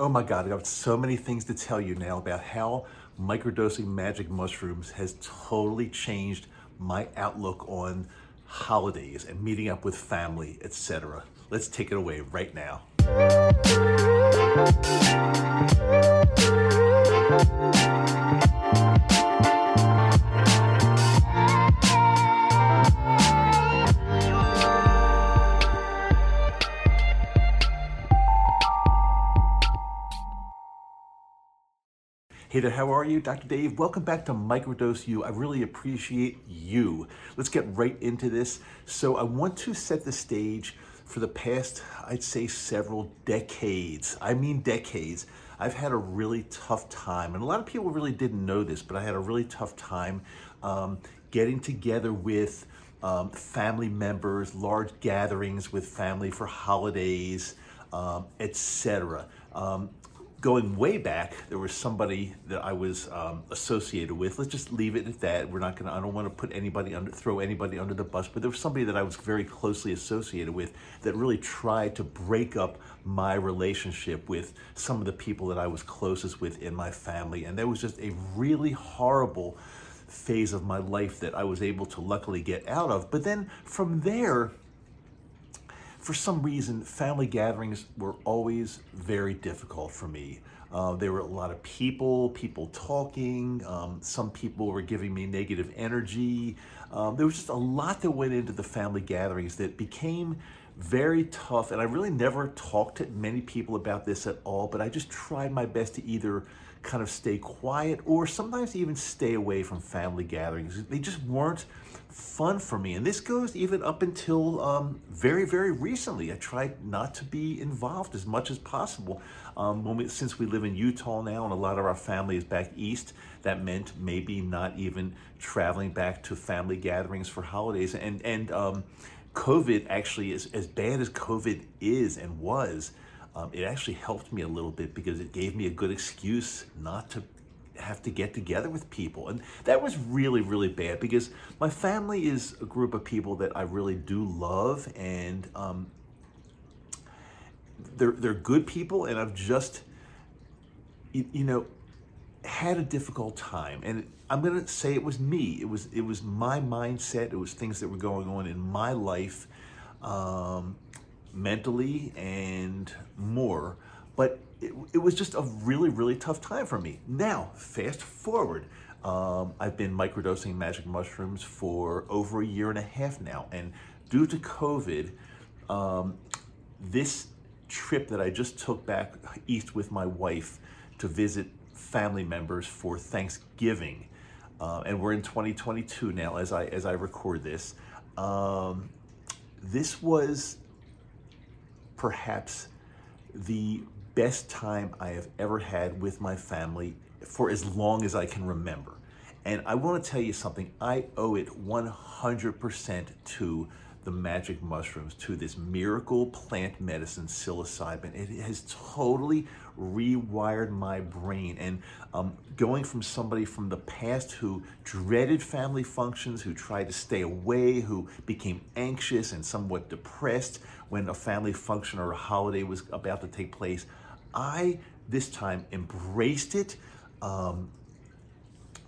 Oh my God, I've got so many things to tell you now about how microdosing magic mushrooms has totally changed my outlook on holidays and meeting up with family, etc. Let's take it away right now. Hey there, how are you? Dr. Dave. Welcome back to Microdose You. I really appreciate you. Let's get right into this. So, I want to set the stage for the past, I'd say, several decades. I mean, decades. I've had a really tough time, and a lot of people really didn't know this, but I had a really tough time um, getting together with um, family members, large gatherings with family for holidays, um, etc. Um, going way back, there was somebody that I was um, associated with. Let's just leave it at that. We're not to, I don't want to put anybody under, throw anybody under the bus, but there was somebody that I was very closely associated with that really tried to break up my relationship with some of the people that I was closest with in my family. And there was just a really horrible phase of my life that I was able to luckily get out of. But then from there, for some reason, family gatherings were always very difficult for me. Uh, there were a lot of people, people talking. Um, some people were giving me negative energy. Um, there was just a lot that went into the family gatherings that became very tough. And I really never talked to many people about this at all, but I just tried my best to either kind of stay quiet or sometimes even stay away from family gatherings. They just weren't fun for me. And this goes even up until um, very, very recently. I tried not to be involved as much as possible. Um, we, since we live in Utah now and a lot of our family is back east, that meant maybe not even traveling back to family gatherings for holidays. And, and um, COVID actually, is, as bad as COVID is and was, um, it actually helped me a little bit because it gave me a good excuse not to have to get together with people. And that was really, really bad because my family is a group of people that I really do love and um, they're, they're good people. And I've just, you, you know, had a difficult time. And I'm going to say it was me. It was, it was my mindset. It was things that were going on in my life. Um, mentally and more. But it, it, was just a really, really tough time for me. Now, fast forward, um, I've been microdosing magic mushrooms for over a year and a half now. And due to COVID, um, this trip that I just took back east with my wife to visit family members for Thanksgiving, uh, and we're in 2022 now as I as I record this. Um, this was perhaps the best time I have ever had with my family for as long as I can remember. And I want to tell you something, I owe it 100% to the magic mushrooms, to this miracle plant medicine, psilocybin. It has totally rewired my brain. And um, going from somebody from the past who dreaded family functions, who tried to stay away, who became anxious and somewhat depressed when a family function or a holiday was about to take place, I this time embraced it. Um,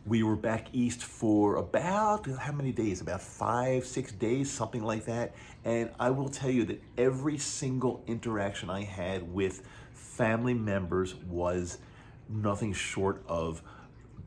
we were back east for about how many days? About five, six days, something like that. And I will tell you that every single interaction I had with family members was nothing short of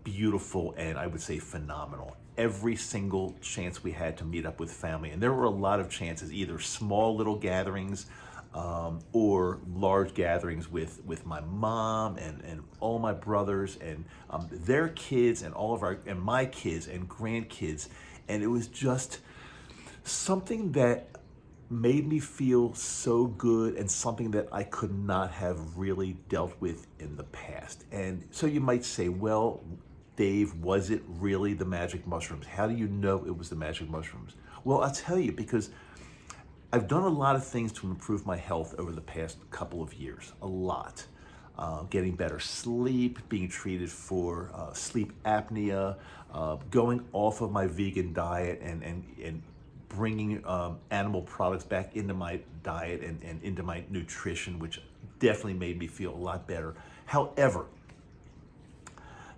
beautiful and I would say phenomenal. Every single chance we had to meet up with family, and there were a lot of chances, either small little gatherings um, or large gatherings with, with my mom and, and all my brothers and um, their kids and all of our and my kids and grandkids, and it was just something that made me feel so good and something that I could not have really dealt with in the past. And so you might say, well, Dave, was it really the magic mushrooms? How do you know it was the magic mushrooms? Well, I'll tell you because I've done a lot of things to improve my health over the past couple of years, a lot. Uh, getting better sleep, being treated for uh, sleep apnea, uh, going off of my vegan diet and, and, and bringing um, animal products back into my diet and, and into my nutrition, which definitely made me feel a lot better. However,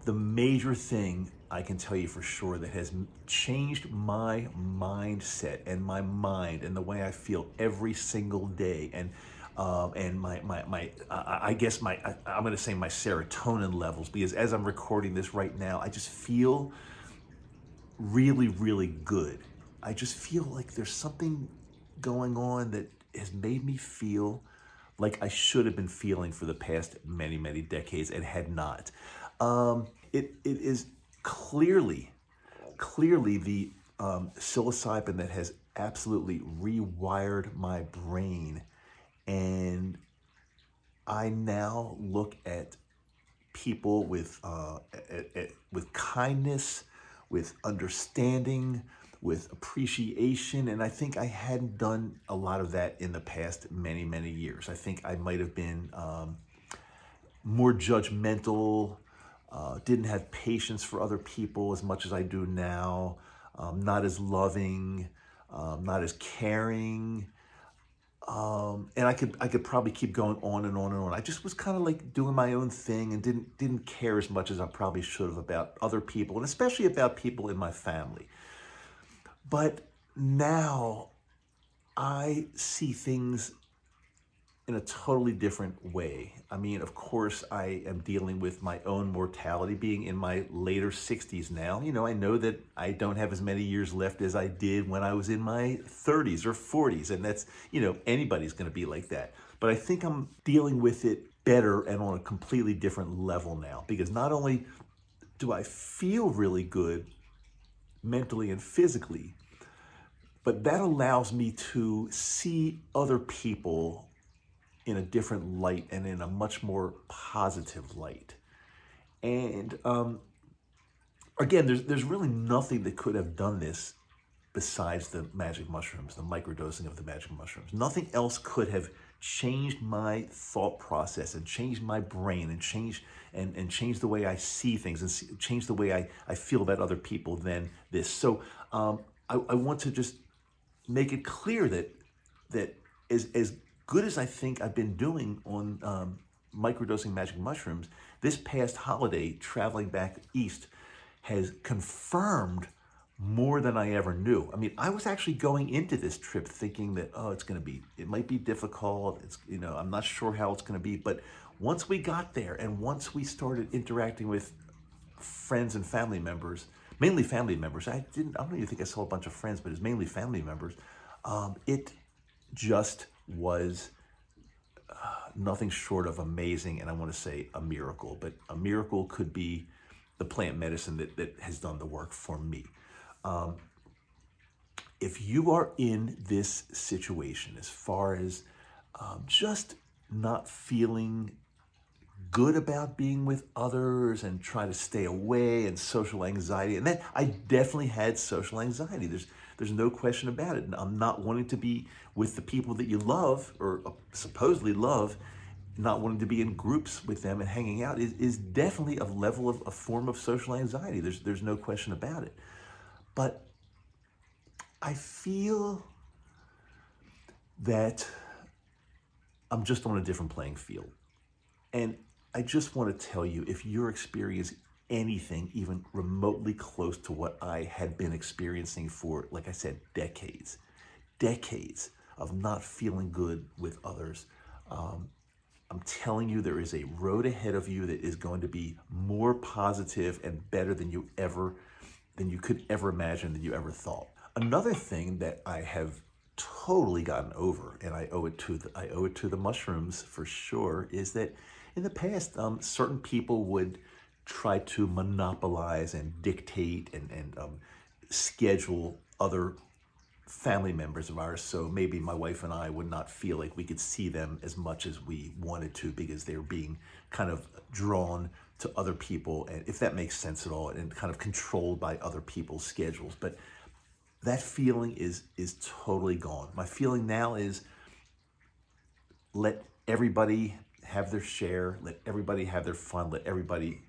the major thing I can tell you for sure that has changed my mindset and my mind and the way I feel every single day and um, and my my my uh, I guess my I, am to say my serotonin levels because as I'm recording this right now, I just feel really really good. I just feel like there's something going on that has made me feel like I should have been feeling for the past many many decades and had not. Um, it it is clearly clearly the um, psilocybin that has absolutely rewired my brain and I now look at people with uh, at, at, with kindness, with understanding, with appreciation, and I think I hadn't done a lot of that in the past many many years. I think I might have been um, more judgmental, uh, didn't have patience for other people as much as I do now, um, not as loving, um, not as caring. Um, and I could I could probably keep going on and on and on. I just was kind of like doing my own thing and didn't didn't care as much as I probably should have about other people and especially about people in my family. But now I see things in a totally different way. I mean, of course, I am dealing with my own mortality, being in my later 60s now. You know, I know that I don't have as many years left as I did when I was in my 30s or 40s, and that's, you know, anybody's going to be like that. But I think I'm dealing with it better and on a completely different level now because not only do I feel really good mentally and physically, but that allows me to see other people in a different light and in a much more positive light. And um, again, there's there's really nothing that could have done this besides the magic mushrooms, the microdosing of the magic mushrooms. Nothing else could have changed my thought process and changed my brain and changed and, and changed the way I see things and see, changed the way I, I feel about other people than this. So um, I, I want to just make it clear that that as, as good as I think I've been doing on um, microdosing magic mushrooms, this past holiday, traveling back east, has confirmed more than I ever knew. I mean, I was actually going into this trip thinking that, oh, it's going to be, it might be difficult. It's, you know, I'm not sure how it's going to be. But once we got there and once we started interacting with friends and family members, mainly family members, I didn't, I don't even think I saw a bunch of friends, but it's mainly family members. Um, it just was uh, nothing short of amazing, and I want to say a miracle. But a miracle could be the plant medicine that, that has done the work for me. Um, if you are in this situation, as far as um, just not feeling good about being with others and try to stay away and social anxiety, and then I definitely had social anxiety. There's there's no question about it. I'm not wanting to be with the people that you love or uh, supposedly love, not wanting to be in groups with them and hanging out is, is definitely a level of a form of social anxiety. There's there's no question about it. But I feel that I'm just on a different playing field. And I just want to tell you if your experience anything even remotely close to what I had been experiencing for, like I said, decades, decades of not feeling good with others. Um, I'm telling you, there is a road ahead of you that is going to be more positive and better than you ever, than you could ever imagine, than you ever thought. Another thing that I have totally gotten over, and I owe it to the, I owe it to the mushrooms for sure, is that in the past, um, certain people would try to monopolize and dictate and, and um, schedule other family members of ours. So maybe my wife and I would not feel like we could see them as much as we wanted to because they're being kind of drawn to other people, and if that makes sense at all, and kind of controlled by other people's schedules. But that feeling is is totally gone. My feeling now is let everybody have their share, let everybody have their fun, let everybody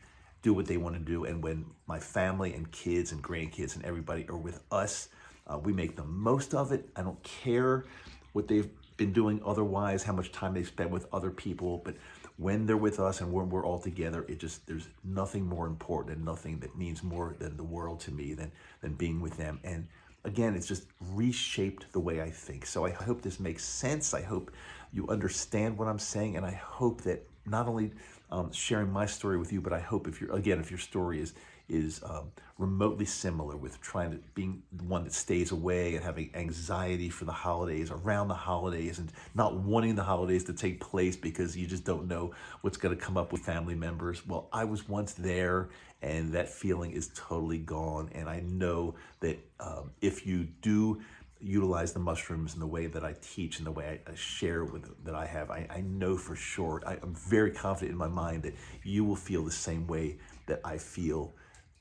do what they want to do. And when my family and kids and grandkids and everybody are with us, uh, we make the most of it. I don't care what they've been doing otherwise, how much time they spend with other people. But when they're with us and when we're all together, it just there's nothing more important and nothing that means more than the world to me than than being with them. And again, it's just reshaped the way I think. So I hope this makes sense. I hope you understand what I'm saying, and I hope that not only um, sharing my story with you, but I hope if you're again if your story is is um, remotely similar with trying to being one that stays away and having anxiety for the holidays around the holidays and not wanting the holidays to take place because you just don't know what's going to come up with family members. Well i was once there and that feeling is totally gone and i know that um, if you do utilize the mushrooms in the way that I teach and the way I, I share with that I have, I, I know for sure, I, I'm very confident in my mind that you will feel the same way that I feel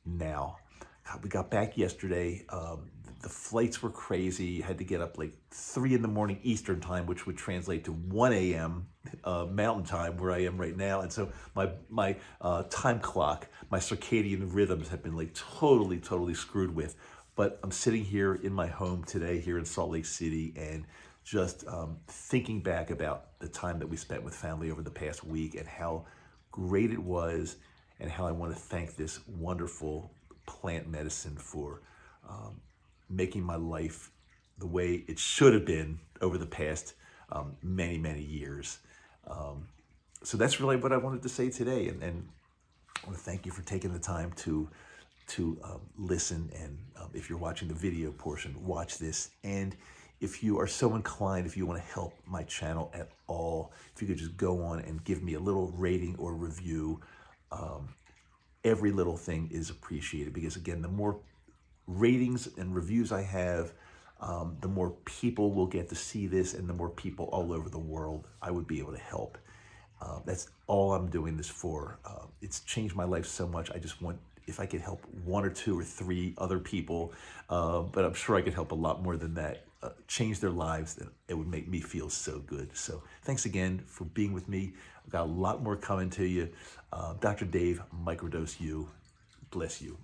now. We got back yesterday. Um, the flights were crazy. Had to get up like three in the morning Eastern time, which would translate to 1 a.m. Uh, Mountain time, where I am right now. And so my my uh, time clock, my circadian rhythms have been like totally, totally screwed with. But I'm sitting here in my home today, here in Salt Lake City, and just um, thinking back about the time that we spent with family over the past week and how great it was and how I want to thank this wonderful plant medicine for um, making my life the way it should have been over the past um, many, many years. Um, so that's really what I wanted to say today. And, and, I want to thank you for taking the time to to um, listen. And um, if you're watching the video portion, watch this. And if you are so inclined, if you want to help my channel at all, if you could just go on and give me a little rating or review um, every little thing is appreciated because again, the more ratings and reviews I have, um, the more people will get to see this and the more people all over the world I would be able to help. Uh, that's all I'm doing this for. Uh, it's changed my life so much. I just want, if I could help one or two or three other people, uh, but I'm sure I could help a lot more than that, uh, change their lives, then it would make me feel so good. So thanks again for being with me. I've got a lot more coming to you. Uh, Dr. Dave, Microdose You. Bless you.